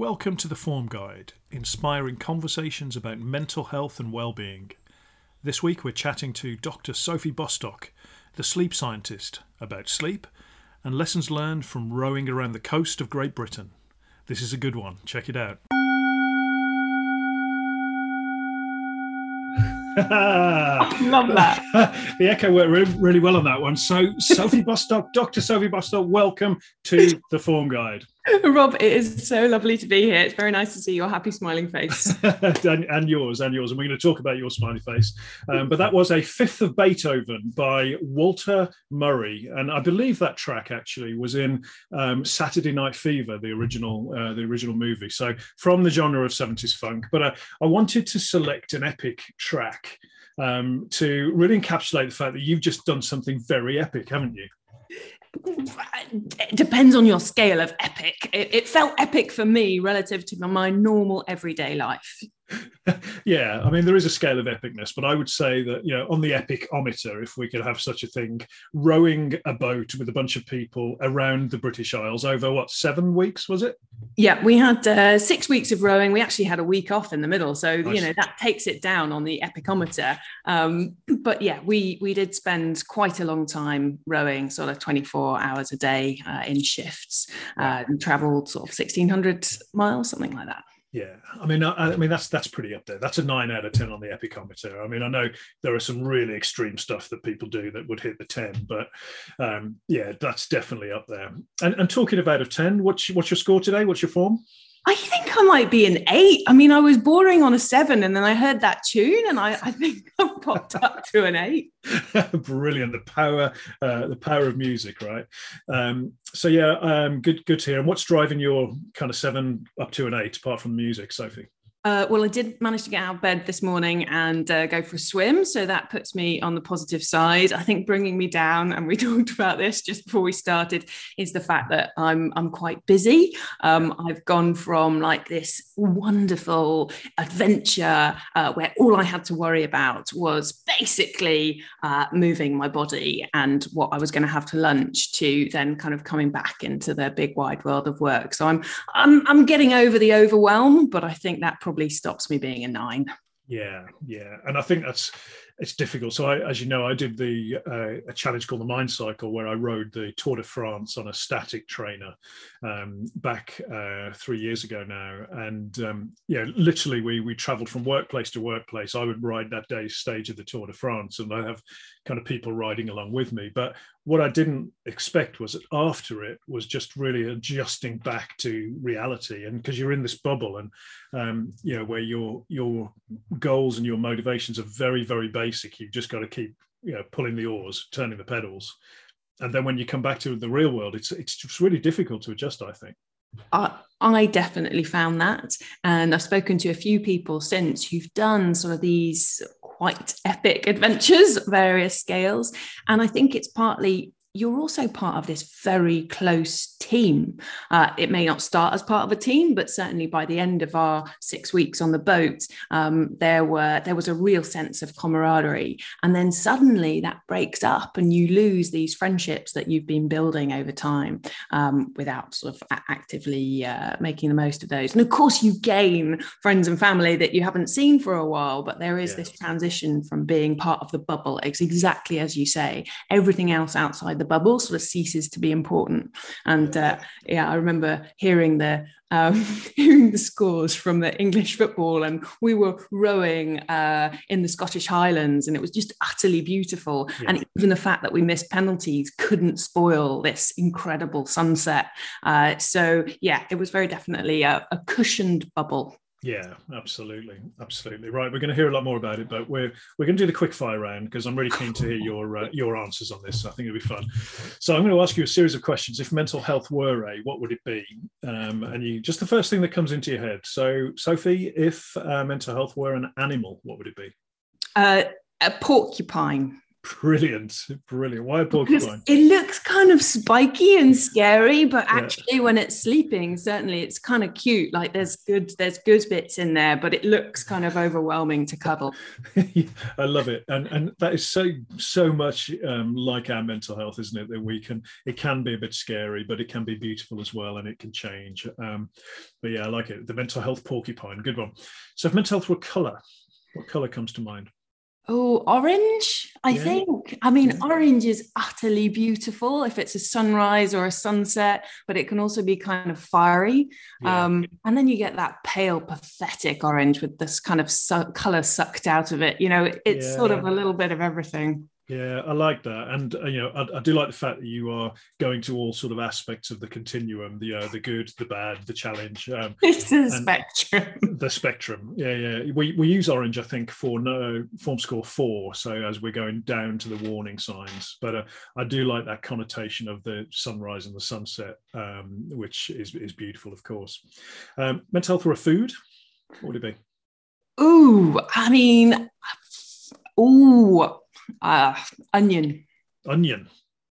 Welcome to the Form Guide, inspiring conversations about mental health and well-being. This week we're chatting to Dr. Sophie Bostock, the sleep scientist, about sleep and lessons learned from rowing around the coast of Great Britain. This is a good one. Check it out. Love that. the echo worked really, really well on that one. So, Sophie Bostock, Dr. Sophie Bostock, welcome to the Form Guide. Rob, it is so lovely to be here. It's very nice to see your happy smiling face. and, and, yours, and yours. And we're going to talk about your smiley face. Um, but that was a fifth of Beethoven by Walter Murphy. And I believe that track actually was in um, Saturday Night Fever, the original, uh, the original movie. So from the genre of 70s funk. But uh, I wanted to select an epic track um, to really encapsulate the fact that you've just done something very epic, haven't you? It depends on your scale of epic. It, it, felt epic for me relative to my normal everyday life. Yeah, I mean there is a scale of epicness, but I would say that you know on the epicometer, if we could have such a thing, rowing a boat with a bunch of people around the British Isles over what seven weeks was it? Yeah, we had uh, six weeks of rowing. We actually had a week off in the middle, so nice. you know that takes it down on the epicometer. Um, but yeah, we we did spend quite a long time rowing, sort of twenty four hours a day uh, in shifts, uh, and travelled sort of sixteen hundred miles, something like that. Yeah, I mean, I, I, mean that's that's pretty up there. That's a nine out of ten on the epicometer. I mean, I know there are some really extreme stuff that people do that would hit the ten, but um, yeah, that's definitely up there. And, and talking about a ten, what's what's your score today? What's your form? I think I might be an eight. I mean, I was bordering on a seven, and then I heard that tune, and I, I think I popped up to an eight. Brilliant, the power, uh, the power of music, right? Um, so yeah, um, good, good to hear. And what's driving your kind of seven up to an eight, apart from music, Sophie? Uh, well, I did manage to get out of bed this morning and uh, go for a swim. So that puts me on the positive side. I think bringing me down, and we talked about this just before we started, is the fact that I'm, I'm quite busy. Um, I've gone from like this wonderful adventure uh, where all I had to worry about was basically uh, moving my body and what I was going to have to lunch to then kind of coming back into the big wide world of work. So I'm, I'm, I'm getting over the overwhelm, but I think that probably stops me being a nine. Yeah, yeah, and I think that's it's difficult. So, I, as you know, I did the uh, a challenge called the Mind Cycle, where I rode the Tour de France on a static trainer um, back uh, three years ago now, and um, yeah, literally we we travelled from workplace to workplace. I would ride that day's stage of the Tour de France, and I have kind of people riding along with me. But what I didn't expect was that after it was just really adjusting back to reality, and because you're in this bubble, and um, you know where your your goals and your motivations are very very basic. You've just got to keep you know pulling the oars, turning the pedals, and then when you come back to the real world, it's it's really difficult to adjust. I think. Uh, I definitely found that. And I've spoken to a few people since who've done sort of these quite epic adventures, various scales. And I think it's partly you're also part of this very close team. Uh, it may not start as part of a team, but certainly by the end of our six weeks on the boat, um, there were there was a real sense of camaraderie. And then suddenly that breaks up, and you lose these friendships that you've been building over time um, without sort of actively uh, making the most of those. And of course, you gain friends and family that you haven't seen for a while, but there is yeah. this transition from being part of the bubble. It's exactly as you say. Everything else outside the bubble sort of ceases to be important. And uh, yeah, I remember hearing the um, hearing the scores from the English football, and we were rowing uh, in the Scottish Highlands, and it was just utterly beautiful. Yeah. And even the fact that we missed penalties couldn't spoil this incredible sunset. Uh, so yeah, it was very definitely a, a cushioned bubble. Yeah, absolutely, absolutely. Right, we're going to hear a lot more about it, but we're we're going to do the quick fire round because I'm really keen to hear your uh, your answers on this. I think it'll be fun. So I'm going to ask you a series of questions. If mental health were a, what would it be? Um, and you just the first thing that comes into your head. So Sophie, if uh, mental health were an animal, what would it be? Uh, a porcupine. Brilliant, brilliant. Why a porcupine? It looks kind of spiky and scary, but actually, yeah. when it's sleeping, certainly it's kind of cute. Like there's good, there's good bits in there, but it looks kind of overwhelming to cuddle. I love it, and and that is so so much um, like our mental health, isn't it? That we can it can be a bit scary, but it can be beautiful as well, and it can change. Um, but yeah, I like it. The mental health porcupine, good one. So if mental health were color, what color comes to mind? Oh, orange, I yeah. think. I mean, yeah. orange is utterly beautiful if it's a sunrise or a sunset, but it can also be kind of fiery. Yeah. Um, and then you get that pale, pathetic orange with this kind of su- color sucked out of it. You know, it's sort of a little bit of everything. Yeah, I like that, and uh, you know, I, I, do like the fact that you are going to all sort of aspects of the continuum: the uh, the good, the bad, the challenge. Um, it's a spectrum. The spectrum. Yeah, yeah. We, we use orange, I think, for no form score four. So as we're going down to the warning signs, but uh, I do like that connotation of the sunrise and the sunset, um, which is is beautiful, of course. Um, mental health or a food? What would it be? Ooh, I mean, ooh uh, onion. Onion.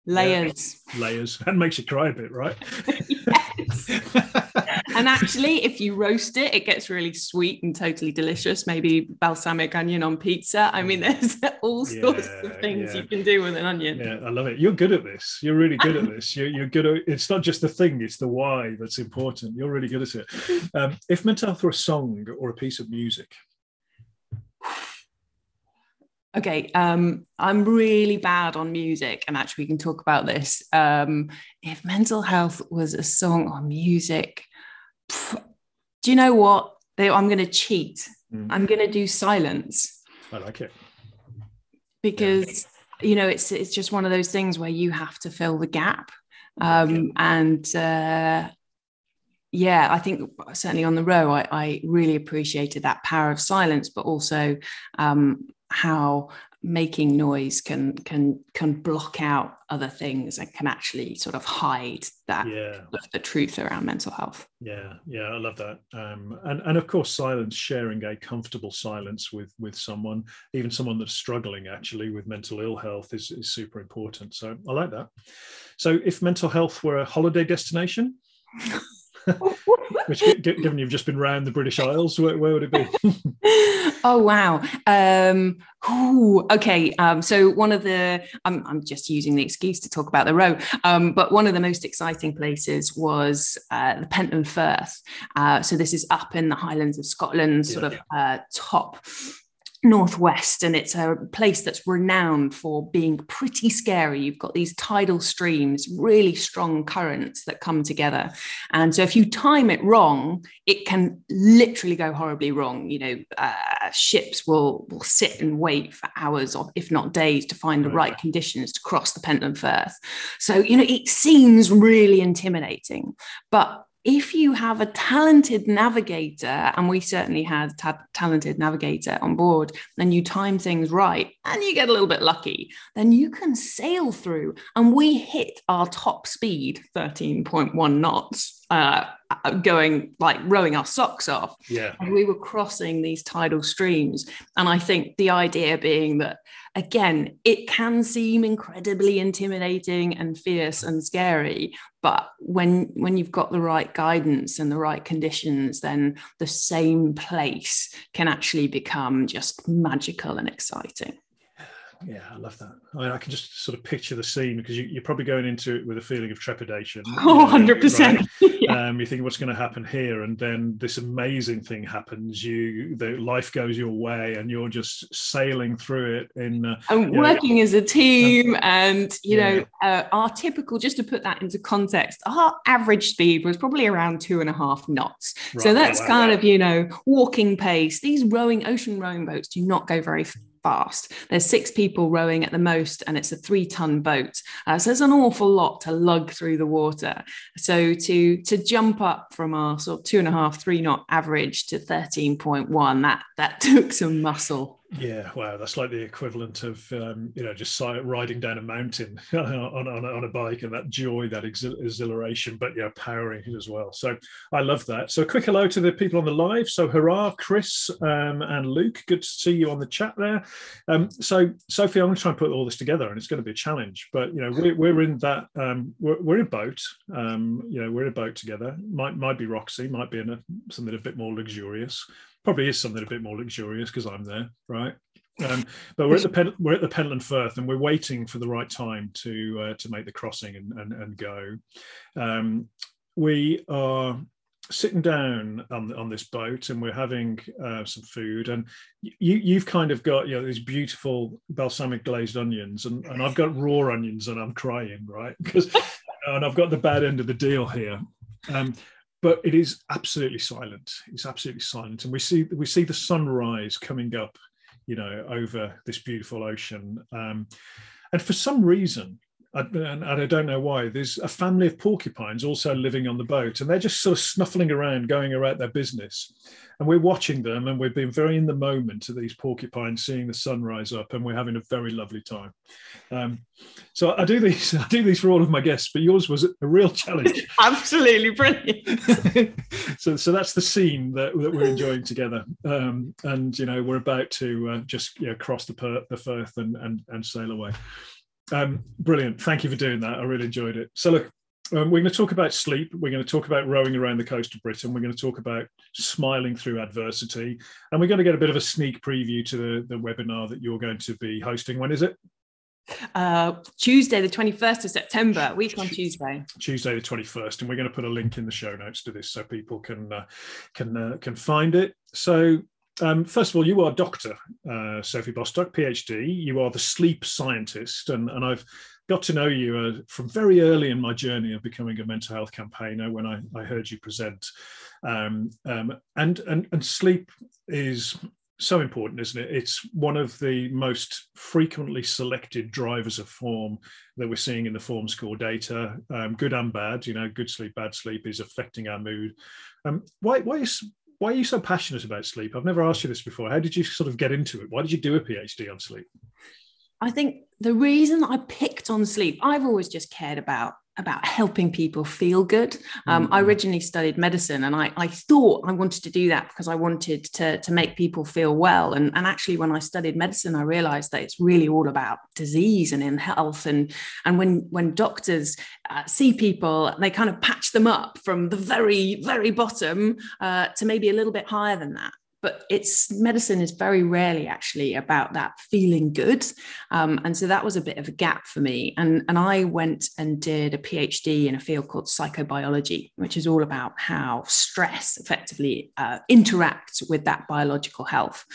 Layers. Yeah. Layers. That makes you cry a bit, right? and actually, if you roast it, it gets really sweet and totally delicious. Maybe balsamic onion on pizza. I mean, there's all sorts yeah, of things yeah. you can do with an onion. Yeah, I love it. You're good at this. You're really good at this. You're, you're good at it's not just the thing, it's the why that's important. You're really good at it. Um, if meant to for a song or a piece of music, Okay, um, I'm really bad on music, and actually, we can talk about this. Um, if mental health was a song or music, pff, do you know what? They, I'm going to cheat. Mm. I'm going to do silence. I like it because yeah. you know it's it's just one of those things where you have to fill the gap, um, and uh, yeah, I think certainly on the row, I, I, really appreciated that power of silence, but also um, how making noise can can can block out other things and can actually sort of hide that yeah. the truth around mental health. Yeah yeah i love that. Um, and and of course silence sharing a comfortable silence with with someone even someone that's struggling actually with mental ill health is, is super important. So i like that. So if mental health were a holiday destination Which, given you've just been around the British Isles, where, where would it be? oh wow. Um, ooh, okay. Um, so one of the I'm, I'm just using the excuse to talk about the row, um, but one of the most exciting places was uh, the Pentland Firth. Uh, so this is up in the Highlands of Scotland, sort yeah, of yeah. Uh, top northwest and it's a place that's renowned for being pretty scary. You've got these tidal streams really strong currents that come together. And so if you time it wrong it can literally go horribly wrong. You know uh, ships will will sit and wait for hours or if not days to find the right conditions to cross the pentland firth. So you know it seems really intimidating but if you have a talented navigator, and we certainly had ta- talented navigator on board, and you time things right and you get a little bit lucky, then you can sail through. And we hit our top speed, 13.1 knots, uh, going like rowing our socks off. Yeah. And we were crossing these tidal streams. And I think the idea being that again, it can seem incredibly intimidating and fierce and scary, but when when you've got the right guidance and the right conditions, then the same place can actually become just magical and exciting yeah, I love that. I, mean, I can just sort of picture the scene because you, are probably going into it with a feeling of trepidation. Oh, you know, 100%. Right? yeah. um, you think what's going to happen here, and then this amazing thing happens. You, the life goes your way, and you're just sailing through it in. Uh, and working know, as a team, and you yeah. know, uh, our typical. Just to put that into context, our average speed was probably around two and a half knots. Right. So that's wow, kind wow. of you know walking pace. These rowing ocean rowing boats do not go very fast. There's six people rowing at the most, and it's a three ton boat. Uh, so it's an awful lot to lug through the water. So to to jump up from our sort of two and a half, three knot average to 13.1, that that took some muscle. Yeah, wow, that's like the equivalent of um, you know just riding down a mountain on, on, on, a bike and that joy, that exhilaration, but yeah, powering it as well. So I love that. So a quick hello to the people on the live. So hurrah, Chris um, and Luke, good to see you on the chat there. Um, so Sophie, I'm going to try and put all this together, and it's going to be a challenge. But you know, we're, we're in that um, we're, we're, in a boat. Um, you know, we're in a boat together. Might might be Roxy, might be in a, something a bit more luxurious probably is something a bit more luxurious because I'm there, right? Um, but we're at the Pen- we're at the Pentland Firth, and we're waiting for the right time to uh, to make the crossing and and, and go. Um, we are sitting down on on this boat, and we're having uh, some food. And you you've kind of got you know these beautiful balsamic glazed onions, and, and I've got raw onions, and I'm crying right because and I've got the bad end of the deal here. Um, but it is absolutely silent. It's absolutely silent, and we see we see the sunrise coming up, you know, over this beautiful ocean. Um, and for some reason, and I don't know why. There's a family of porcupines also living on the boat, and they're just sort of snuffling around, going about their business. And we're watching them, and we've been very in the moment of these porcupines, seeing the sun rise up, and we're having a very lovely time. Um, so I do these, I do these for all of my guests, but yours was a real challenge. Absolutely brilliant. so, so that's the scene that, that we're enjoying together, um, and you know we're about to uh, just you know, cross the, per- the Firth and, and and sail away. Um, brilliant. Thank you for doing that. I really enjoyed it. So, look, um, we're going to talk about sleep. We're going to talk about rowing around the coast of Britain. We're going to talk about smiling through adversity. And we're going to get a bit of a sneak preview to the, the webinar that you're going to be hosting. When is it? Uh, Tuesday, the 21st of September, week on Tuesday. Tuesday, the 21st. And we're going to put a link in the show notes to this so people can, uh, can, uh, can find it. So, um, first of all, you are Dr. Uh, Sophie Bostock, PhD. You are the sleep scientist, and, and I've got to know you uh, from very early in my journey of becoming a mental health campaigner when I, I heard you present. Um, um, and, and, and sleep is so important, isn't it? It's one of the most frequently selected drivers of form that we're seeing in the form score data, um, good and bad. You know, good sleep, bad sleep is affecting our mood. Um, why, why is why are you so passionate about sleep? I've never asked you this before. How did you sort of get into it? Why did you do a PhD on sleep? I think the reason I picked on sleep, I've always just cared about about helping people feel good. Um, mm-hmm. I originally studied medicine and I, I thought I wanted to do that because I wanted to, to make people feel well. And, and actually, when I studied medicine, I realized that it's really all about disease and in health. And, and when, when doctors uh, see people, they kind of patch them up from the very, very bottom uh, to maybe a little bit higher than that but it's medicine is very rarely actually about that feeling good. Um, and so that was a bit of a gap for me. And and i went and did a phd in a field called psychobiology which is all about how stress effectively uh, interacts with that biological health.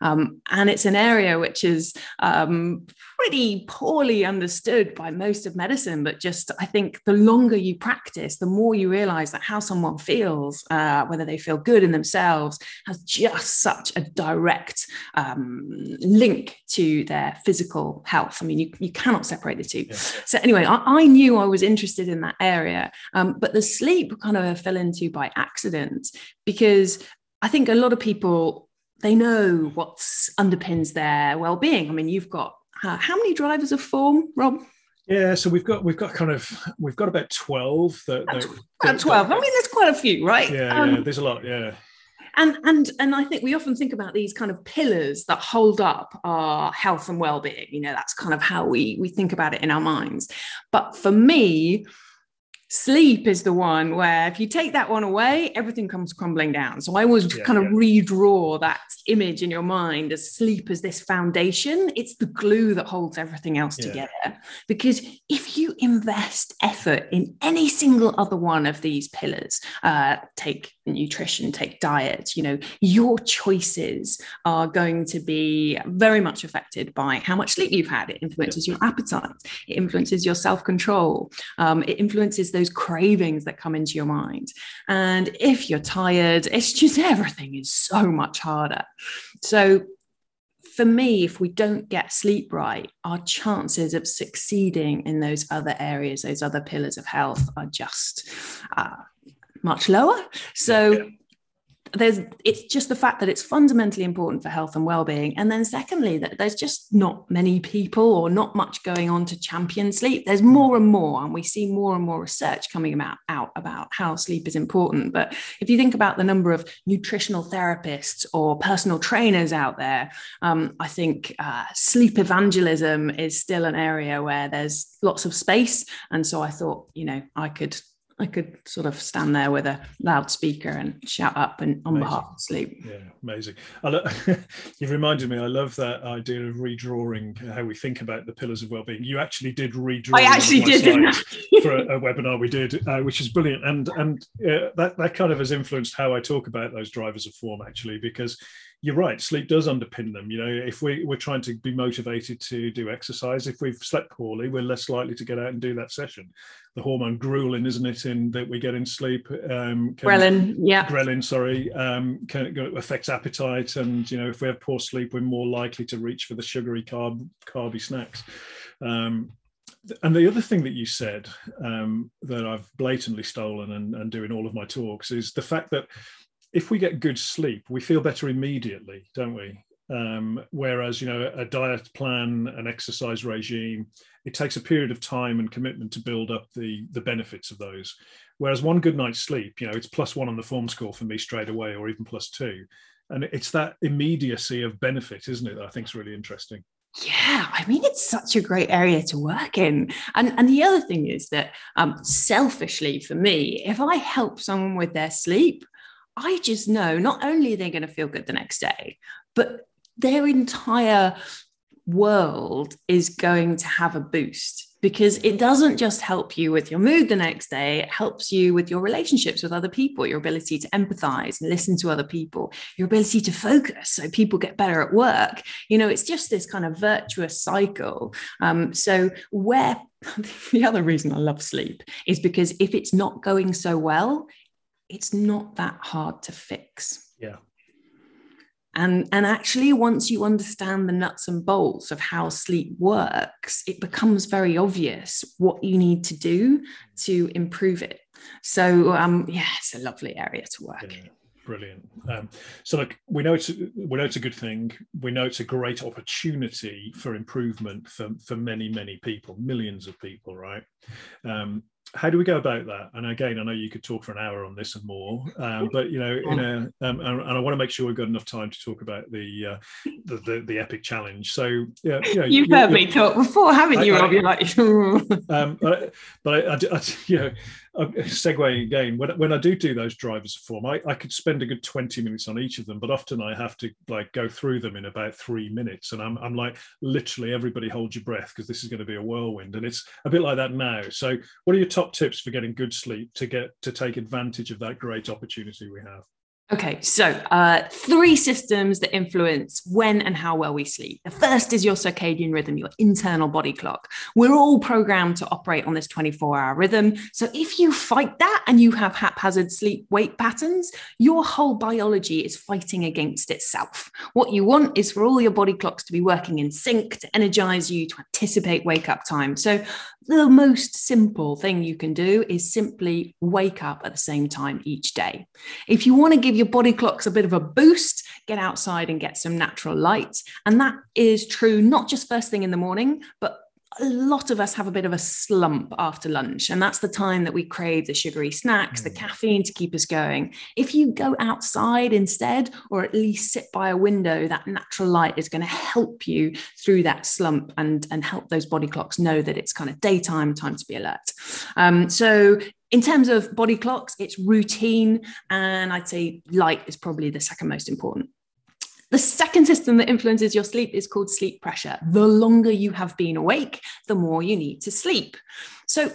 Um, and it's an area which is um, pretty poorly understood by most of medicine but just i think the longer you practice the more you realize that how someone feels uh, whether they feel good in themselves has just such a direct um, link to their physical health. I mean, you, you cannot separate the two. Yeah. So, anyway, I, I, knew I was interested in that area, um, but the sleep kind of fell into by accident because I think a lot of people they know what underpins their well-being. I mean, you've got uh, how many drivers of form, Rob? Yeah, so we've got we've got kind of we've got about twelve. That, that, about twelve. That, I mean, there's quite a few, right? Yeah, um, yeah. There's a lot. Yeah and and and i think we often think about these kind of pillars that hold up our health and well-being. You know that's kind of how we we think about it in our minds. But for me sleep is the one where if you take that one away everything comes crumbling down. So i always yeah, kind of yeah. redraw that image in your mind as sleep as this foundation. It's the glue that holds everything else yeah. together. Because if you invest effort in any single other one of these pillars uh, take nutrition take diet you know your choices are going to be very much affected by how much sleep you've had. It influences your appetite. It influences your self-control. Um, it influences those cravings that come into your mind. And if you're tired, it's just everything is so much harder. So, for me, if we don't get sleep right, our chances of succeeding in those other areas, those other pillars of health, are just uh, much lower. So, there's it's just the fact that it's fundamentally important for health and well-being. And then secondly that there's just not many people or not much going on to champion sleep. There's more and more and we see more and more research coming about out about how sleep is important. But if you think about the number of nutritional therapists or personal trainers out there um, i think uh, sleep evangelism is still an area where there's lots of space. And so i thought you know i could I could sort of stand there with a loudspeaker and shout up and on amazing. behalf of sleep. Yeah, amazing. Lo- you reminded me. I love that idea of redrawing how we think about the pillars of well-being. You actually did redraw. I actually did for a, a, webinar we did, uh, which is brilliant, and and uh, that that kind of has influenced how I talk about those drivers of form actually, because you're right sleep does underpin them you know if we, we're trying to be motivated to do exercise if we've slept poorly we're less likely to get out and do that session. The hormone ghrelin isn't it in that we get in sleep um can, ghrelin yeah. Ghrelin sorry um can affects appetite and you know if we have poor sleep we're more likely to reach for the sugary carb carby snacks. Um and the other thing that you said um, that I've blatantly stolen and, and do in all of my talks is the fact that if we get good sleep, we feel better immediately, don't we? Um, whereas, you know, a diet plan, an exercise regime, it takes a period of time and commitment to build up the the benefits of those. Whereas one good night's sleep, you know, it's plus one on the form score for me straight away, or even plus two. And it's that immediacy of benefit, isn't it? That I think is really interesting. Yeah, I mean, it's such a great area to work in. And, and the other thing is that um, selfishly for me, if I help someone with their sleep, I just know not only are they going to feel good the next day, but their entire world is going to have a boost because it doesn't just help you with your mood the next day, it helps you with your relationships with other people, your ability to empathize and listen to other people, your ability to focus so people get better at work. You know, it's just this kind of virtuous cycle. Um, so, where the other reason I love sleep is because if it's not going so well, it's not that hard to fix. Yeah. And, and actually, once you understand the nuts and bolts of how sleep works, it becomes very obvious what you need to do to improve it. So, um, yeah, it's a lovely area to work yeah. in. Brilliant. Um, so, look, we know it's we know it's a good thing. We know it's a great opportunity for improvement for for many many people, millions of people, right? Um, how do we go about that? And again, I know you could talk for an hour on this and more, um, but you know, in a um, and, I want to make sure we've got enough time to talk about the uh, the, the, the epic challenge. So yeah, you know, you've heard me talk before, haven't you, I, Rob? You're like, um, but, but I, I, I, you know, segue again when, when i do do those drivers of form I, I could spend a good 20 minutes on each of them but often i have to like go through them in about three minutes and i'm, I'm like literally everybody hold your breath because this is going to be a whirlwind and it's a bit like that now so what are your top tips for getting good sleep to get to take advantage of that great opportunity we have Okay, so uh, three systems that influence when and how well we sleep. The first is your circadian rhythm, your internal body clock. We're all programmed to operate on this 24 hour rhythm. So if you fight that and you have haphazard sleep wake patterns, your whole biology is fighting against itself. What you want is for all your body clocks to be working in sync to energize you to anticipate wake up time. So the most simple thing you can do is simply wake up at the same time each day. If you want to give your body clocks a bit of a boost, get outside and get some natural light. And that is true not just first thing in the morning, but a lot of us have a bit of a slump after lunch, and that's the time that we crave the sugary snacks, the mm. caffeine to keep us going. If you go outside instead, or at least sit by a window, that natural light is going to help you through that slump and, and help those body clocks know that it's kind of daytime, time to be alert. Um, so, in terms of body clocks, it's routine, and I'd say light is probably the second most important. The second system that influences your sleep is called sleep pressure. The longer you have been awake, the more you need to sleep. So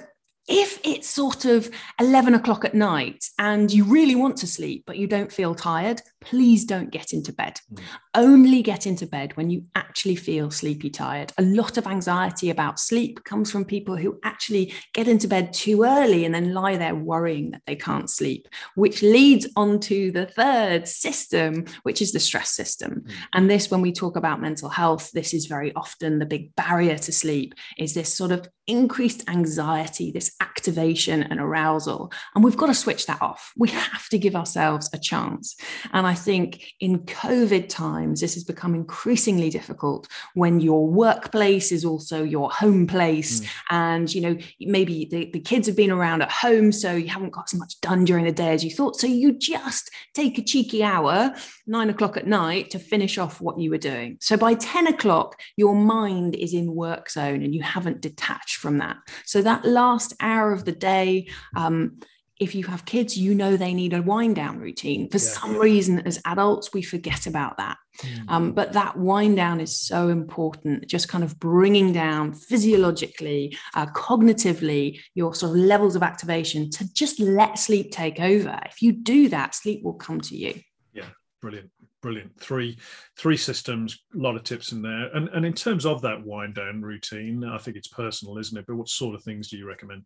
if it's sort of 11 o'clock at night and you really want to sleep, but you don't feel tired, please don't get into bed. Mm. Only get into bed when you actually feel sleepy tired. A lot of anxiety about sleep comes from people who actually get into bed too early and then lie there worrying that they can't sleep, which leads on to the third system, which is the stress system. Mm. And this, when we talk about mental health, this is very often the big barrier to sleep is this sort of increased anxiety, this activation and arousal. And we've got to switch that off. We have to give ourselves a chance. And I think in COVID times, this has become increasingly difficult when your workplace is also your home place. Mm. And, you know, maybe the, the kids have been around at home, so you haven't got as much done during the day as you thought. So you just take a cheeky hour, nine o'clock at night, to finish off what you were doing. So by 10 o'clock, your mind is in work zone and you haven't detached from that. So that last hour of the day, um, if you have kids, you know they need a wind down routine. For yeah, some reason, as adults, we forget about that. Mm. Um, but that wind down is so important, just kind of bringing down physiologically, uh, cognitively, your sort of levels of activation to just let sleep take over. If you do that, sleep will come to you. Yeah, brilliant brilliant three three systems a lot of tips in there and and in terms of that wind down routine i think it's personal isn't it but what sort of things do you recommend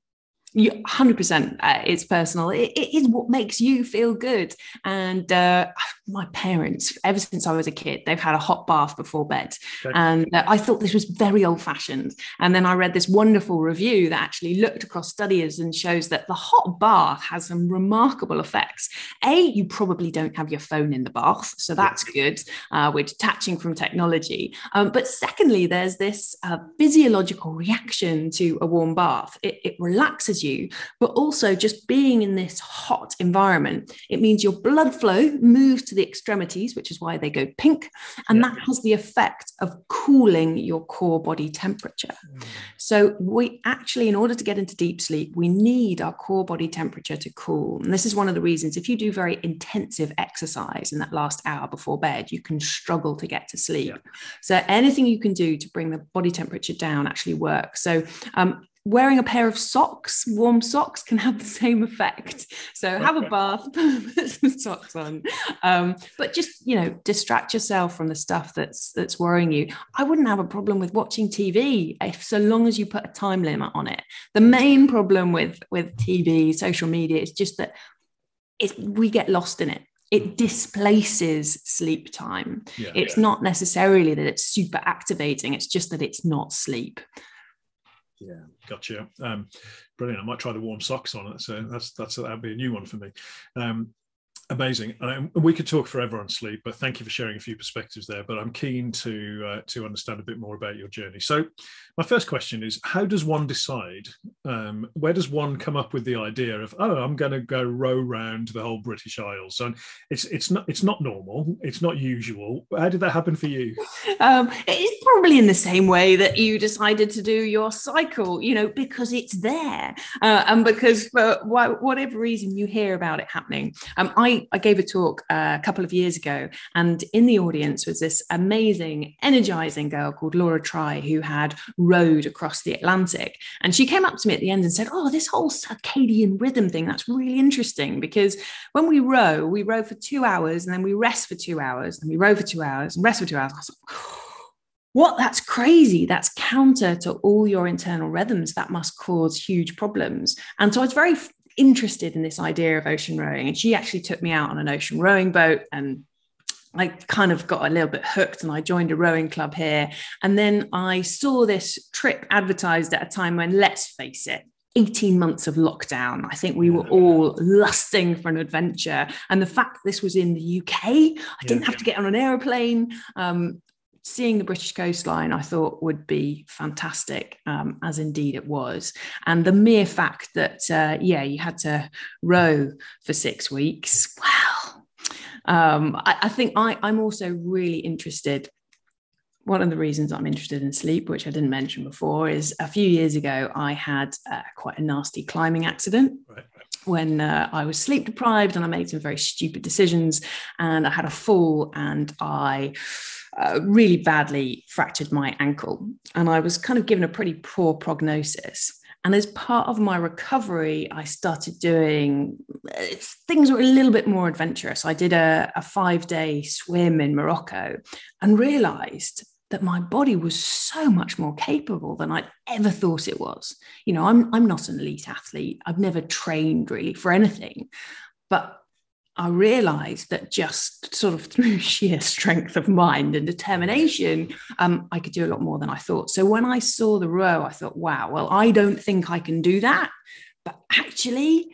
you 100% uh, it's personal. It, it is what makes you feel good. And uh, my parents ever since i was a kid they've had a hot bath before bed. Okay. and uh, i thought this was very old fashioned and then i read this wonderful review that actually looked across studies and shows that the hot bath has some remarkable effects. A you probably don't have your phone in the bath so that's good uh, we're detaching from technology. Um, but secondly there's this uh, physiological reaction to a warm bath. It, it relaxes you, but also just being in this hot environment. It means your blood flow moves to the extremities, which is why they go pink. And yeah. that has the effect of cooling your core body temperature. Mm. So, we actually, in order to get into deep sleep, we need our core body temperature to cool. And this is one of the reasons if you do very intensive exercise in that last hour before bed, you can struggle to get to sleep. Yeah. So, anything you can do to bring the body temperature down actually works. So, um, wearing a pair of socks, warm socks, can have the same effect. So have a bath, put some socks on, um, but just you know distract yourself from the stuff that's that's worrying you. I wouldn't have a problem with watching TV if so long as you put a time limit on it. The main problem with with TV, social media, is just that it, we get lost in it it displaces sleep time. Yeah, it's yeah. not necessarily that it's super activating, it's just that it's not sleep. Yeah, gotcha. Um, brilliant. I might try the warm socks on it. So that's that's that'd be a new one for me. Um, amazing. And we could talk forever on sleep, but thank you for sharing a few perspectives there. But I'm keen to uh, to understand a bit more about your journey. So, my first question is: How does one decide? Um, where does one come up with the idea of, oh, I'm going to go row round the whole British Isles? And it's it's not it's not normal. It's not usual. How did that happen for you? Um, it's probably in the same way that you decided to do your cycle. You know, because it's there, uh, and because for whatever reason you hear about it happening. Um, I I, gave a talk uh, a couple of years ago, and in the audience was this amazing, energizing girl called Laura Try, who had rowed across the Atlantic. And she came up to me at the end and said, Oh, this whole circadian rhythm thing, that's really interesting because when we row, we row for two hours and then we rest for two hours, and we row for two hours and rest for two hours. Like, what that's crazy that's counter to all your internal rhythms that must cause huge problems and so i was very interested in this idea of ocean rowing. And she actually took me out on an ocean rowing boat and I kind of got a little bit hooked and I joined a rowing club here. And then I saw this trip advertised at a time when, let's face it, 18 months of lockdown. I think we were all lusting for an adventure. And the fact that this was in the UK, I didn't have to get on an aeroplane. Um, seeing the British coastline, I thought would be fantastic, um, as indeed it was. And the mere fact that, uh, yeah, you had to row for six weeks, well, um, I, I, think I, I'm also really interested. One of the reasons I'm interested in sleep, which I didn't mention before, is a few years ago I had uh, quite a nasty climbing accident. Right when uh, I was sleep deprived and I made some very stupid decisions and I had a fall and I uh, really badly fractured my ankle. And I was kind of given a pretty poor prognosis. And as part of my recovery, I started doing things were a little bit more adventurous. I did a, a five day swim in Morocco and realized that my body was so much more capable than I'd ever thought it was. You know, I'm, I'm not an elite athlete, I've never trained really for anything. But I realized that just sort of through sheer strength of mind and determination, um, I could do a lot more than I thought. So when I saw the row, I thought, wow, well, I don't think I can do that. But actually,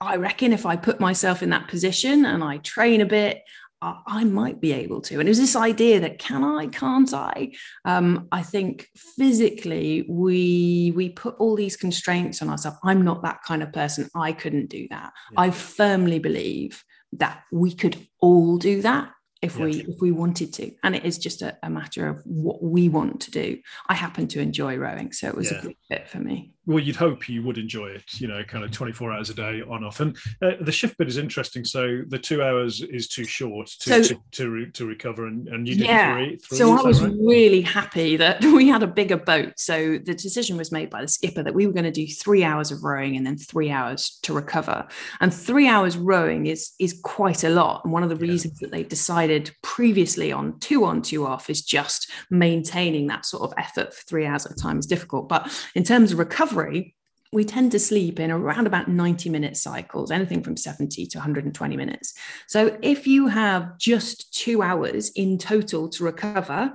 I reckon if I put myself in that position and I train a bit, I might be able to. And it was this idea that can I, can't I? Um, I think physically we we put all these constraints on ourselves. I'm not that kind of person. I couldn't do that. Yeah. I firmly believe that we could all do that if yes. we if we wanted to and it is just a, a, matter of what we want to do i happen to enjoy rowing so it was yeah. a good fit for me well you'd hope you would enjoy it you know kind of 24 hours a day on off. And uh, the shift bit is interesting. So the two hours is too short to so, to, to, re- to, recover and, and you did yeah. three, three, so i was right? really happy that we had a bigger boat. So the decision was made by the skipper that we were going to do three hours of rowing and then three hours to recover. And three hours rowing is is quite a lot. And one of the yeah. reasons that they decided previously on two on two off is just maintaining that sort of effort for three hours at a time is difficult. But in terms of recovery recovery, we tend to sleep in around about 90 minute cycles, anything from 70 to 120 minutes. So if you have just two hours in total to recover,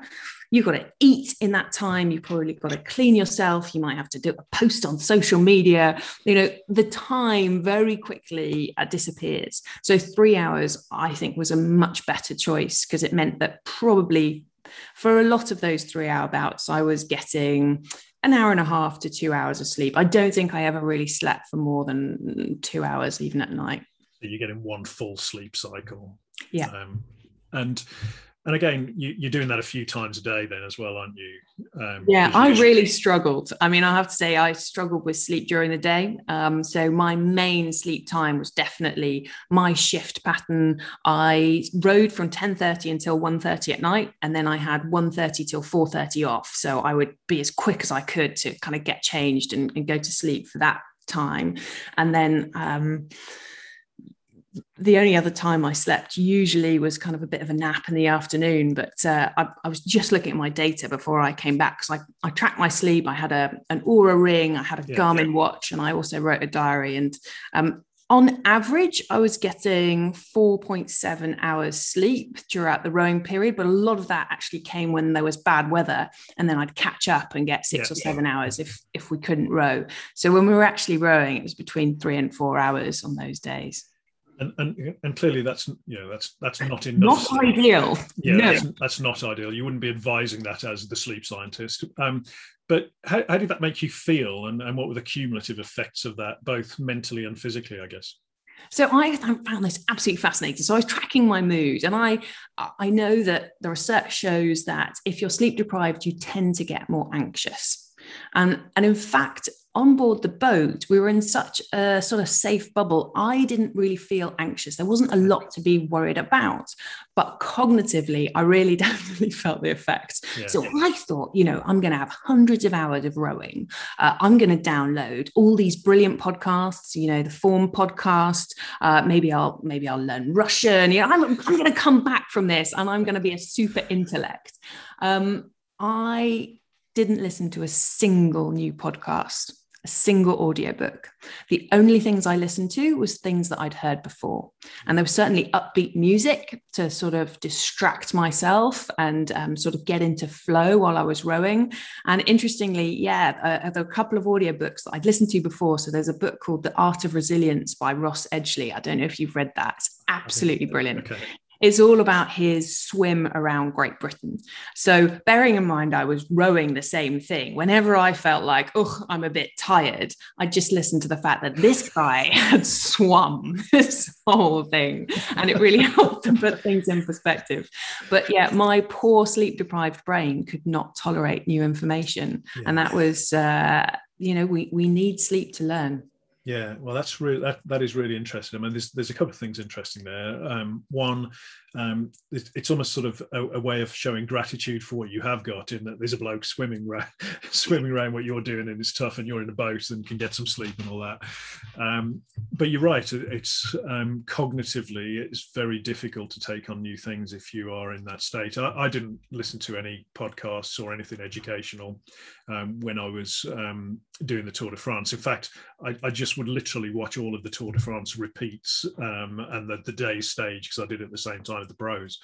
you've got to eat in that time. You've probably got to clean yourself. You might have to do a post on social media. You know, the time very quickly uh, disappears. So three hours, I think, was a much better choice because it meant that probably for a lot of those three hour bouts, I was getting an hour and a half to two hours of sleep. I don't think I ever really slept for more than two hours, even at night. So you're getting one full sleep cycle. Yeah. Um, and and again, you, are doing that a few times a day then as well, aren't you? Um, yeah, I really struggled. I mean, I have to say, I struggled with sleep during the day. Um, so my main sleep time was definitely my shift pattern. I rode from 10.30 until 1.30 at night, and then I had 1.30 till 4.30 off. So I would be as quick as I could to kind of get changed and, and go to sleep for that time. And then... Um, the only other time I slept usually was kind of a bit of a nap in the afternoon. But uh, I, I, was just looking at my data before I came back because I, I tracked my sleep. I had a an Oura ring, I had a yeah, Garmin yeah. watch, and I also wrote a diary. And um, on average, I was getting 4.7 hours sleep throughout the rowing period, but a lot of that actually came when there was bad weather, and then I'd catch up and get six yeah. or seven hours if if we couldn't row. So when we were actually rowing, it was between three and four hours on those days and, and and clearly that's you know that's that's not enough. Not ideal. Yeah, no. that's, that's, not ideal. You wouldn't be advising that as the sleep scientist. Um, but how, how did that make you feel, and, and what were the cumulative effects of that, both mentally and physically? I guess. So I found this absolutely fascinating. So I was tracking my mood, and I I know that the research shows that if you're sleep deprived, you tend to get more anxious. And, and in fact, on board the boat, we were in such a sort of safe bubble. I didn't really feel anxious. There wasn't a lot to be worried about, but cognitively, I really definitely felt the effects. Yeah. So I thought, you know, I'm going to have hundreds of hours of rowing. Uh, I'm going to download all these brilliant podcasts. You know, the Form podcast. Uh, maybe I'll maybe I'll learn Russian. You know, I'm, I'm going to come back from this, and I'm going to be a super intellect. Um, I didn't listen to a single new podcast, a single audiobook. The only things I listened to was things that I'd heard before. And there was certainly upbeat music to sort of distract myself and um, sort of get into flow while I was rowing. And interestingly, yeah, uh, there are a couple of audiobooks that I'd listened to before. So there's a book called The Art of Resilience by Ross Edgley. I don't know if you've read that. It's absolutely brilliant. Okay it's all about his swim around Great Britain. So, bearing in mind, I was rowing the same thing. Whenever I felt like, oh, I'm a bit tired, I just listened to the fact that this guy had swum this whole thing. And it really helped to put things in perspective. But yeah, my poor sleep deprived brain could not tolerate new information. Yeah. And that was, uh, you know, we, we need sleep to learn. Yeah, well, that's really that that is really interesting. I mean, there's there's a couple of things interesting there. Um, one, um, it's, it's, almost sort of a, a, way of showing gratitude for what you have got. In that there's a bloke swimming ra- swimming around what you're doing, and it's tough, and you're in a boat and can get some sleep and all that. Um, but you're right; it's um, cognitively it's very difficult to take on new things if you are in that state. I, I didn't listen to any podcasts or anything educational um, when I was um, doing the Tour de France. In fact, I, I, just would literally watch all of the Tour de France repeats um, and the, the day stage because I did it at the same time as the pros.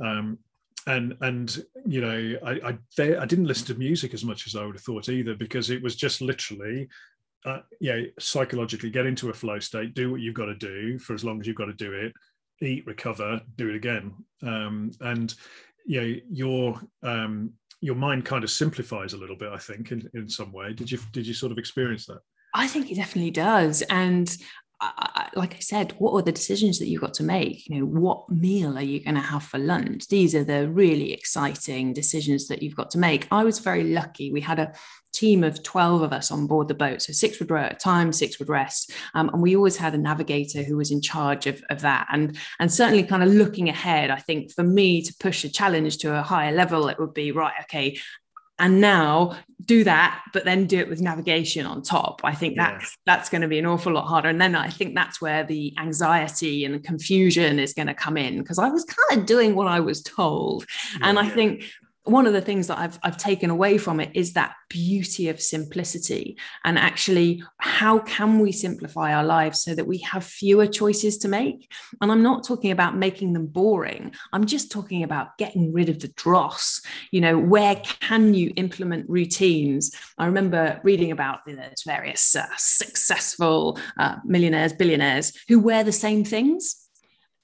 Um, and and you know I I, they, I didn't listen to music as much as I would have thought either because it was just literally uh, yeah psychologically get into a flow state do what you've got to do for as long as you've got to do it eat recover do it again. Um, and you know your um, your mind kind of simplifies a little bit i think in, in some way. Did you did you sort of experience that? I think it definitely does. And I, like I said, what are the decisions that you've got to make? You know, what meal are you going to have for lunch? These are the really exciting decisions that you've got to make. I was very lucky. We had a team of 12 of us on board the boat. So six would row at a time, six would rest. Um, and we always had a navigator who was in charge of, of that. And, and certainly kind of looking ahead, I think for me to push a challenge to a higher level, it would be right, okay, and now do that but then do it with navigation on top i think that's yeah. that's going to be an awful lot harder and then i think that's where the anxiety and the confusion is going to come in because i was kind of doing what i was told yeah, and i yeah. think one of the things that I've, I've taken away from it is that beauty of simplicity and actually how can we simplify our lives so that we have fewer choices to make and i'm not talking about making them boring i'm just talking about getting rid of the dross you know where can you implement routines i remember reading about you know, various uh, successful uh, millionaires billionaires who wear the same things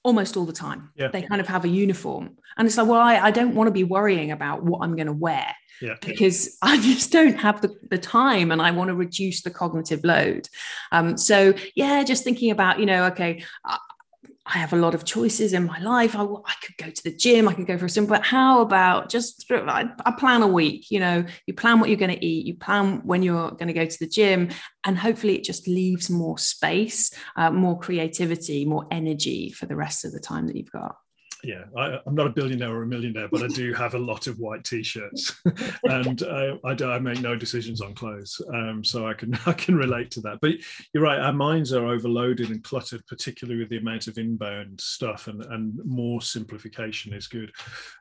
almost all the time. Yeah. They kind of have a uniform. And it's like, well, I, I don't want to be worrying about what I'm going to wear yeah. because I just don't have the, the time and I want to reduce the cognitive load. Um, so, yeah, just thinking about, you know, okay, I have a lot of choices in my life. I, I could go to the gym, I could go for a swim, but how about just I, I plan a week? You know, you plan what you're going to eat, you plan when you're going to go to the gym, and hopefully it just leaves more space, uh, more creativity, more energy for the rest of the time that you've got yeah, I, am not a billionaire or a millionaire, but I do have a lot of white t-shirts, and uh, I, do, I make no decisions on clothes, um, so I can I can relate to that. But you're right, our minds are overloaded and cluttered, particularly with the amount of inbound stuff, and and more simplification is good.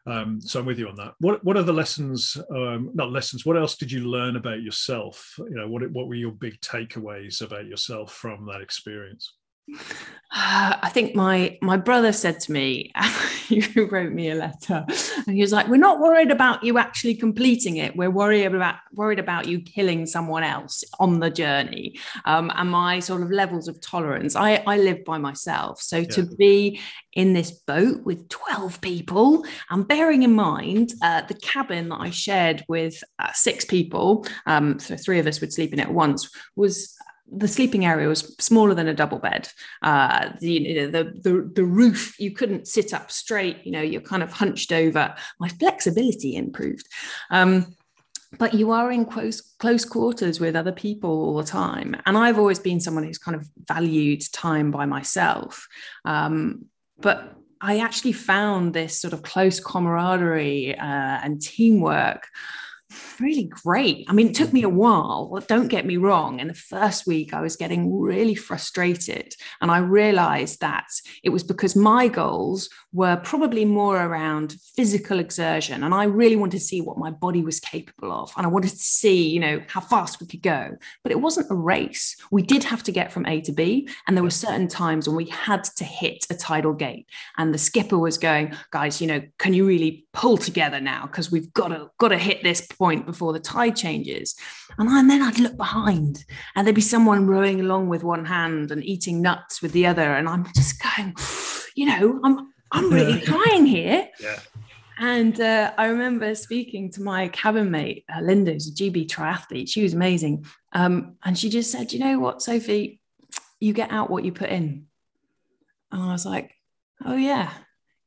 Um, so I'm with you on that. What what are the lessons? Um, not lessons. What else did you learn about yourself? You know, what what were your big takeaways about yourself from that experience? I think my my brother said to me, he wrote me a letter, and he was like, "We're not worried about you actually completing it. We're worried about worried about you killing someone else on the journey." Um, and my sort of levels of tolerance. I I live by myself, so yeah. to be in this boat with twelve people, and bearing in mind uh, the cabin that I shared with uh, six people, um, so three of us would sleep in it at once, was the sleeping area was smaller than a double bed. Uh, the, the, the, the roof, you couldn't sit up straight, you know, you're kind of hunched over. My flexibility improved. Um, but you are in close close quarters with other people all the time and i've always been someone who's kind of valued time by myself um, but i actually found this sort of close camaraderie uh, and teamwork really great. I mean, it took me a mm-hmm. while. Don't get me wrong. In the first week, I was getting really frustrated. And I realized that it was because my goals were probably more around physical exertion. And I really wanted to see what my body was capable of. And I wanted to see, you know, how fast we could go. But it wasn't a race. We did have to get from A to B. And there were certain times when we had to hit a tidal gate. And the skipper was going, guys, you know, can you really pull together now? Because we've got to got to hit this point before the tide changes. And, I, and then I'd look behind and there'd be someone rowing along with one hand and eating nuts with the other. And I'm just going, you know, I'm I'm really trying here. Yeah. And uh, I remember speaking to my cabin mate, uh, Linda, who's a GB triathlete. She was amazing. Um, and she just said, you know what, Sophie, you get out what you put in. And I was like, oh, yeah,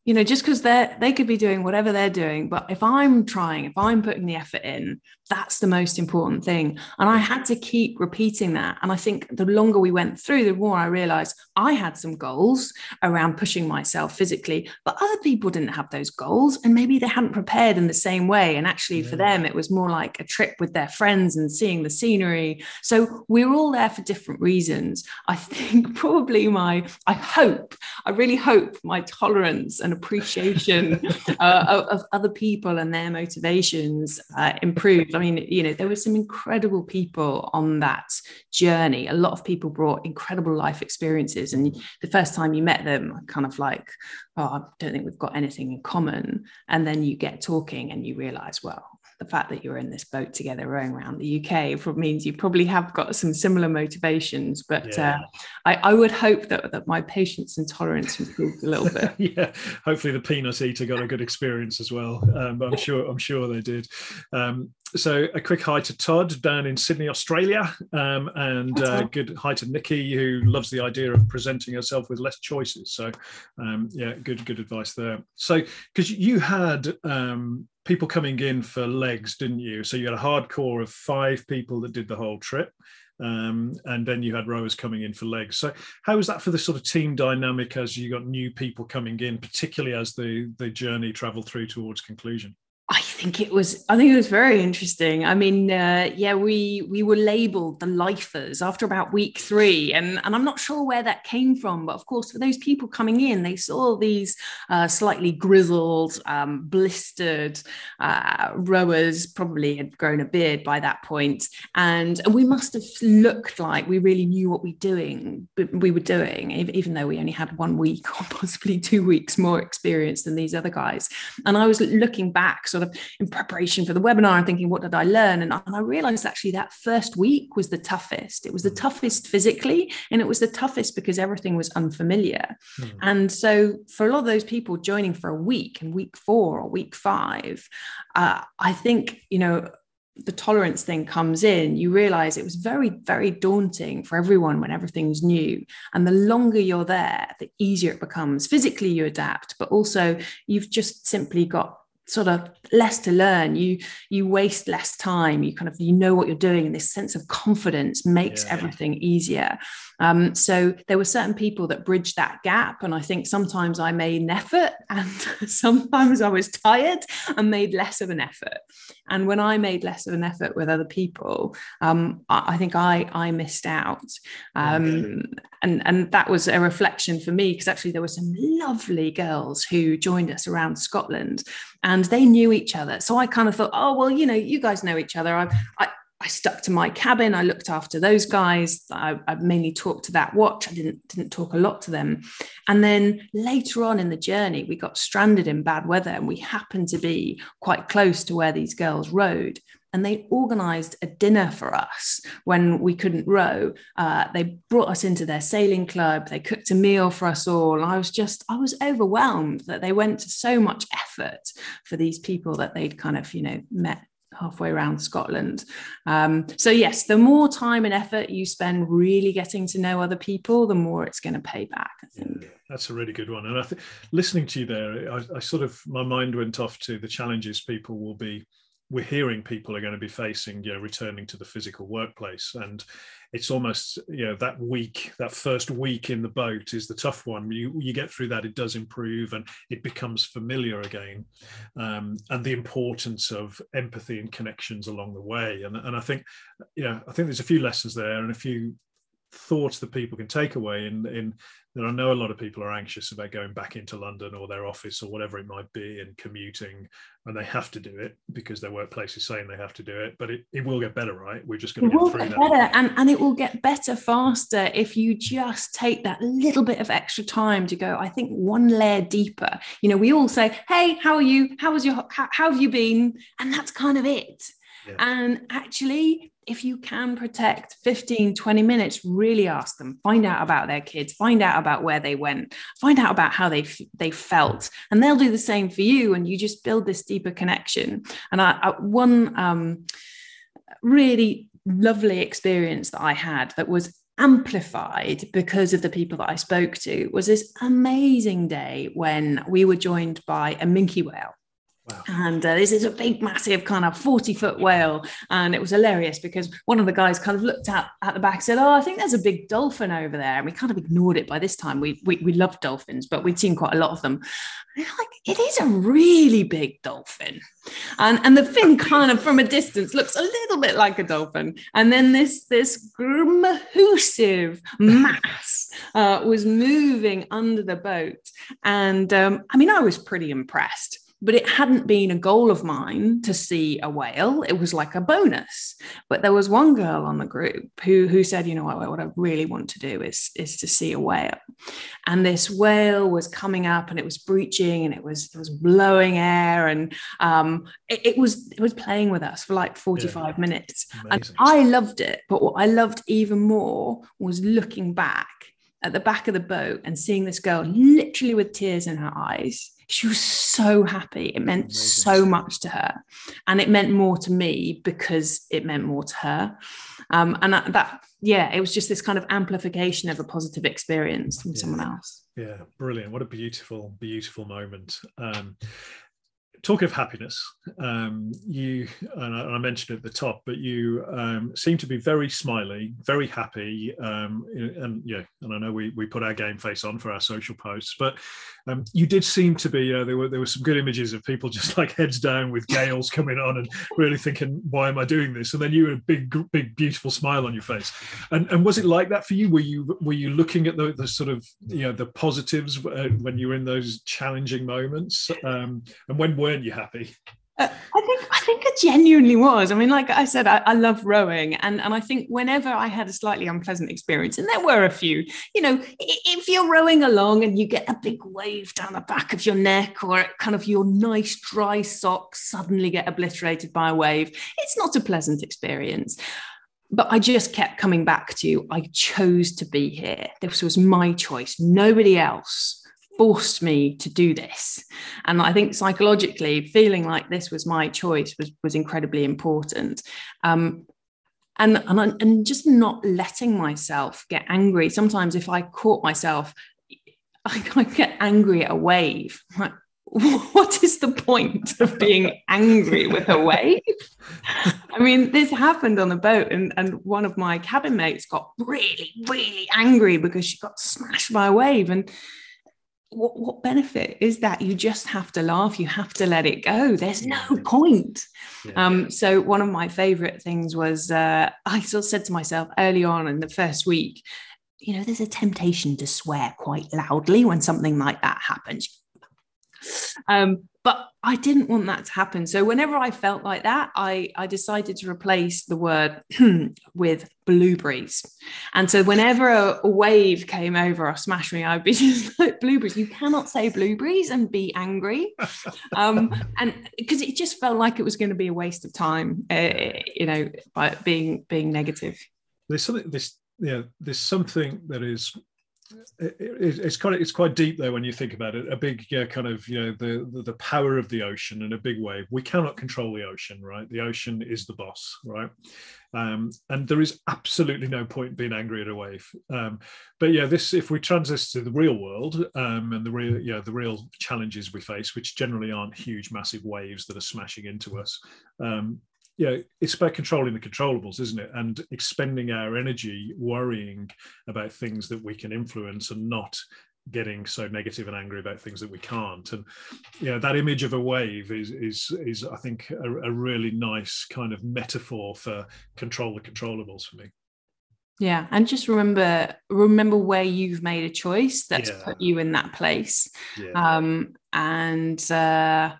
you know just because they're they could be doing whatever they're doing but if i'm trying if i'm putting the effort in that's the most important thing. And i had to keep repeating that. And i think the longer we went through the more i realized i had some goals around pushing myself physically but other people didn't have those goals and maybe they hadn't prepared in the same way. And actually yeah. for them it was more like a trip with their friends and seeing the scenery. So we're all there for different reasons. I think probably my i hope i really hope my tolerance and appreciation uh, of, of, other people and their motivations uh, improved. I mean, you know, there were some incredible people on that journey. A lot of people brought incredible life experiences. And the first time you met them, kind of like, oh, I don't think we've got anything in common. And then you get talking and you realize, well, the fact that you're in this boat together rowing around the UK means you probably have got some similar motivations. But yeah. uh, I, I, would hope that, that my patience and tolerance improved a little bit. yeah, hopefully the peanut eater got a good experience as well. Um, but I'm sure I'm sure they did. Um, so a quick hi to Todd down in Sydney, Australia, um, and uh, good hi to Nikki who loves the idea of presenting herself with less choices. So um, yeah, good good advice there. So because you had um, people coming in for legs, didn't you? So you had a hardcore of five people that did the whole trip. Um, and then you had rowers coming in for legs. So, how was that for the sort of team dynamic as you got new people coming in, particularly as the the journey travelled through towards conclusion? I think it was. I think it was very interesting. I mean, uh, yeah, we we were labelled the lifers after about week three, and and I'm not sure where that came from, but of course, for those people coming in, they saw these uh, slightly grizzled, um, blistered uh, rowers, probably had grown a beard by that point. and we must have looked like we really knew what we doing. We were doing, even though we only had one week or possibly two weeks more experience than these other guys. And I was looking back, sort sort of in preparation for the webinar and thinking, what did I learn? And, and I realized actually that first week was the toughest. It was the mm. toughest physically, and it was the toughest because everything was unfamiliar. Mm. And so for a lot of those people joining for a week and week four or week five, uh, I think, you know, the tolerance thing comes in, you realize it was very, very daunting for everyone when everything's new. And the longer you're there, the easier it becomes. Physically, you adapt, but also you've just simply got sort of less to learn. You you waste less time. You kind of you know what you're doing and this sense of confidence makes yeah. everything easier um, so there were certain people that bridged that gap and i think sometimes i made an effort and sometimes i was tired and made less of an effort and when i made less of an effort with other people um, I, I, think i i missed out um, and and that was a reflection for me because actually there were some lovely girls who joined us around scotland and they knew each other. So I kind of thought, oh, well, you know, you guys know each other. I, I, I stuck to my cabin. I looked after those guys. I, I, mainly talked to that watch. I didn't didn't talk a lot to them. And then later on in the journey, we got stranded in bad weather, and we happened to be quite close to where these girls rowed and they organized a dinner for us when we couldn't row. Uh, they brought us into their sailing club. They cooked a meal for us all. I was just, I was overwhelmed that they went to so much effort for these people that they'd kind of, you know, met halfway around Scotland. Um, so, yes, the more time and effort you spend really getting to know other people, the more it's going to pay back, I think. That's a really good one. And I think listening to you there, I, I sort of, my mind went off to the challenges people will be we're hearing people are going to be facing you know returning to the physical workplace and it's almost you know that week that first week in the boat is the tough one. You you get through that it does improve and it becomes familiar again. Um, and the importance of empathy and connections along the way. And, and i think yeah i think there's a few lessons there and a few thoughts that people can take away in in that I know a lot of people are anxious about going back into London or their office or whatever it might be and commuting, and they have to do it because their workplace is saying they have to do it. But it, it will get better, right? We're just going to get through get Better, and, and it will get better faster if you just take that little bit of extra time to go, I think, one layer deeper. You know, we all say, Hey, how are you? How was your how, how have you been? And that's kind of it. Yeah. And actually, if you can protect 15 20 minutes really ask them. Find out about their kids. Find out about where they went. Find out about how they they felt. And they'll do the same for you and you just build this deeper connection. And i, I one um, really lovely experience that i had that was amplified because of the people that I spoke to was this amazing day when we were joined by a minke whale. And uh, this is a big, massive kind of 40 foot whale. And it was hilarious because one of the guys kind of looked at, at the back and said, Oh, I think there's a big dolphin over there. And we kind of ignored it by this time. We, we, we loved dolphins, but we'd seen quite a lot of them. And like, it is a really big dolphin. And, and the fin kind of from a distance looks a little bit like a dolphin. And then this, this massive mass uh, was moving under the boat. And um, I mean, I was pretty impressed but it hadn't been a goal of mine to see a whale. It was like a bonus. But there was one girl on the group who who said, you know what, what I really want to do is is to see a whale. And this whale was coming up and it was breaching and it was it was blowing air and um, it, it, was it was playing with us for like 45 yeah. minutes. Amazing. And I loved it. But what I loved even more was looking back at the back of the boat and seeing this girl literally with tears in her eyes she was so happy. It meant Amazing. so much to her. And it meant more to me because it meant more to her. Um, and that, that, yeah, it was just this kind of amplification of a positive experience from yeah. someone else. Yeah, brilliant. What a beautiful, beautiful moment. Um, talk of happiness, um, you and I, and I, mentioned at the top, but you um, seem to be very smiley, very happy, um, and yeah, and I know we we put our game face on for our social posts, but um, you did seem to be. Uh, there were there were some good images of people just like heads down with gales coming on and really thinking, "Why am I doing this?" And then you had a big, big, beautiful smile on your face. And and was it like that for you? Were you were you looking at the, the sort of you know the positives uh, when you were in those challenging moments? Um, and when weren't you happy? Uh, I think I think it genuinely was. I mean, like I said, I, I, love rowing, and and I think whenever I had a slightly unpleasant experience, and there were a few, you know, if you're rowing along and you get a big wave down the back of your neck, or kind of your nice dry socks suddenly get obliterated by a wave, it's not a pleasant experience. But I just kept coming back to I chose to be here. This was my choice. Nobody else forced me to do this and i think psychologically feeling like this was my choice was was incredibly important um, and and, and just not letting myself get angry sometimes if i caught myself i, I get angry at a wave like what is the point of being angry with a wave? I mean, this happened on the boat, and, and one of my cabin mates got really, really angry because she got smashed by a wave. And what, what benefit is that? You just have to laugh. You have to let it go. There's no point. Yeah. Um, so one of my favorite things was uh, I sort of said to myself early on in the first week, you know, there's a temptation to swear quite loudly when something like that happens. Um, but I didn't want that to happen. So whenever I felt like that, I, I decided to replace the word with blueberries. And so whenever a, a, wave came over or smashed me, I'd be just like blueberries. You cannot say blueberries and be angry. Um, and because it just felt like it was going to be a waste of time, uh, you know, by being being negative. There's something this yeah, there's something that is it, it's kind of it's quite deep there when you think about it. A big yeah, kind of you know the, the, the power of the ocean and a big wave. We cannot control the ocean, right? The ocean is the boss, right? Um, and there is absolutely no point being angry at a wave. Um, but yeah, this if we transition to the real world um, and the real yeah the real challenges we face, which generally aren't huge, massive waves that are smashing into us. Um, yeah, it's about controlling the controllables, isn't it? And expending our energy worrying about things that we can influence and not getting so negative and angry about things that we can't. And yeah, that image of a wave is is is I think a, a really nice kind of metaphor for control the controllables for me. Yeah, and just remember remember where you've made a choice that's yeah. put you in that place. Yeah. Um, and uh,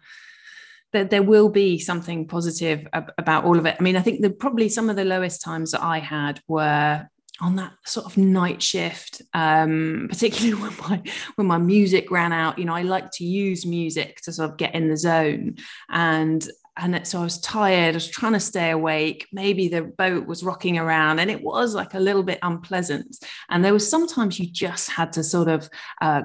that there will be something positive ab- about all of it. I mean, I think that probably some of the lowest times that I had were on that sort of night shift, um, particularly when my when my music ran out. You know, I like to use music to sort of get in the zone, and and so I was tired. I was trying to stay awake. Maybe the boat was rocking around, and it was like a little bit unpleasant. And there was sometimes you just had to sort of uh,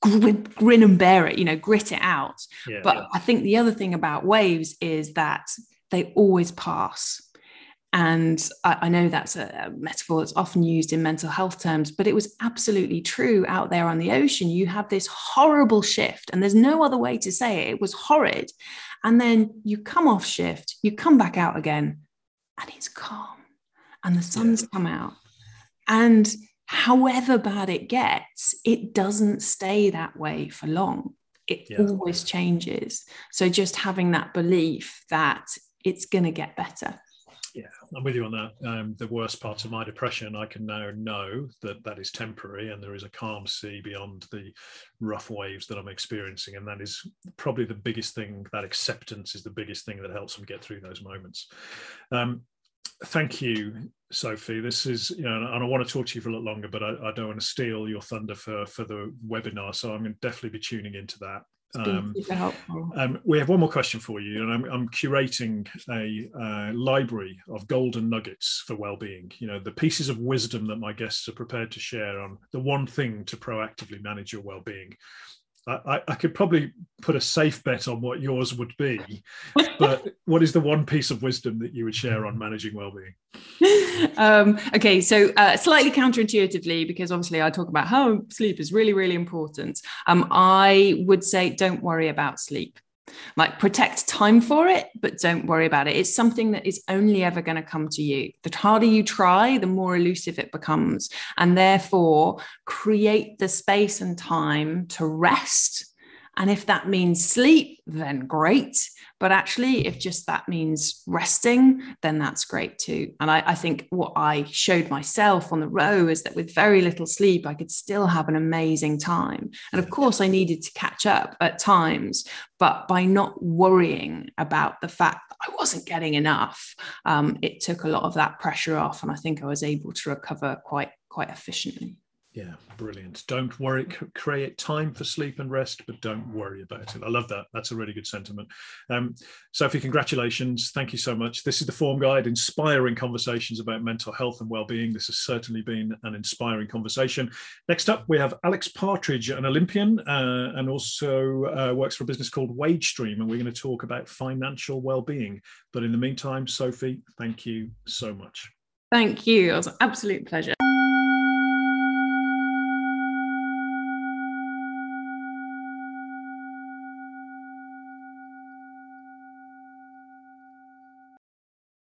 grin, grin and bear it, you know, grit it out. Yeah, but yeah. I think the other thing about waves is that they always pass. And I, I know that's a, metaphor that's often used in mental health terms, but it was absolutely true out there on the ocean. You have this horrible shift, and there's no other way to say it. It was horrid. And then you come off shift, you come back out again, and it's calm, and the sun's yeah. come out. And however bad it gets, it doesn't stay that way for long. It yeah. always changes. So just having that belief that it's going to get better yeah, I'm with you on that. Um, the worst parts of my depression, I can now know that that is temporary and there is a calm sea beyond the rough waves that I'm experiencing. And that is probably the biggest thing, that acceptance is the biggest thing that helps them get through those moments. Um, thank you, Sophie. This is, you know, and I want to talk to you for a little longer, but I, I don't want to steal your thunder for, for the webinar. So I'm going to definitely be tuning into that. Um, um, we have one more question for you, and I'm, I'm curating a uh, library of golden nuggets for well-being. You know, the pieces of wisdom that my guests are prepared to share on the one thing to proactively manage your well-being. I, I, could probably put a safe bet on what yours would be, but what is the one piece of wisdom that you would share on managing well-being? Um, okay, so uh, slightly counterintuitively, because obviously I talk about how sleep is really, really important. Um, I would say don't worry about sleep like protect time for it but don't worry about it. It's something that is only ever going to come to you. The harder you try the more elusive it becomes. And therefore create the space and time to rest. And if that means sleep, then great. But actually, if just that means resting, then that's great too. And I, I, think what I showed myself on the row is that with very little sleep, I could still have an amazing time. And of course, I needed to catch up at times, but by not worrying about the fact that I wasn't getting enough, um, it took a lot of that pressure off. And I think I was able to recover quite, quite efficiently. Yeah, brilliant. Don't worry, create time for sleep and rest, but don't worry about it. I love that. That's a really good sentiment. Um, Sophie, congratulations. Thank you so much. This is the Form Guide, inspiring conversations about mental health and well-being. This has certainly been an inspiring conversation. Next up, we have Alex Partridge, an Olympian, uh, and also uh, works for a business called WageStream, and we're going to talk about financial well-being. But in the meantime, Sophie, thank you so much. Thank you. It was an absolute pleasure.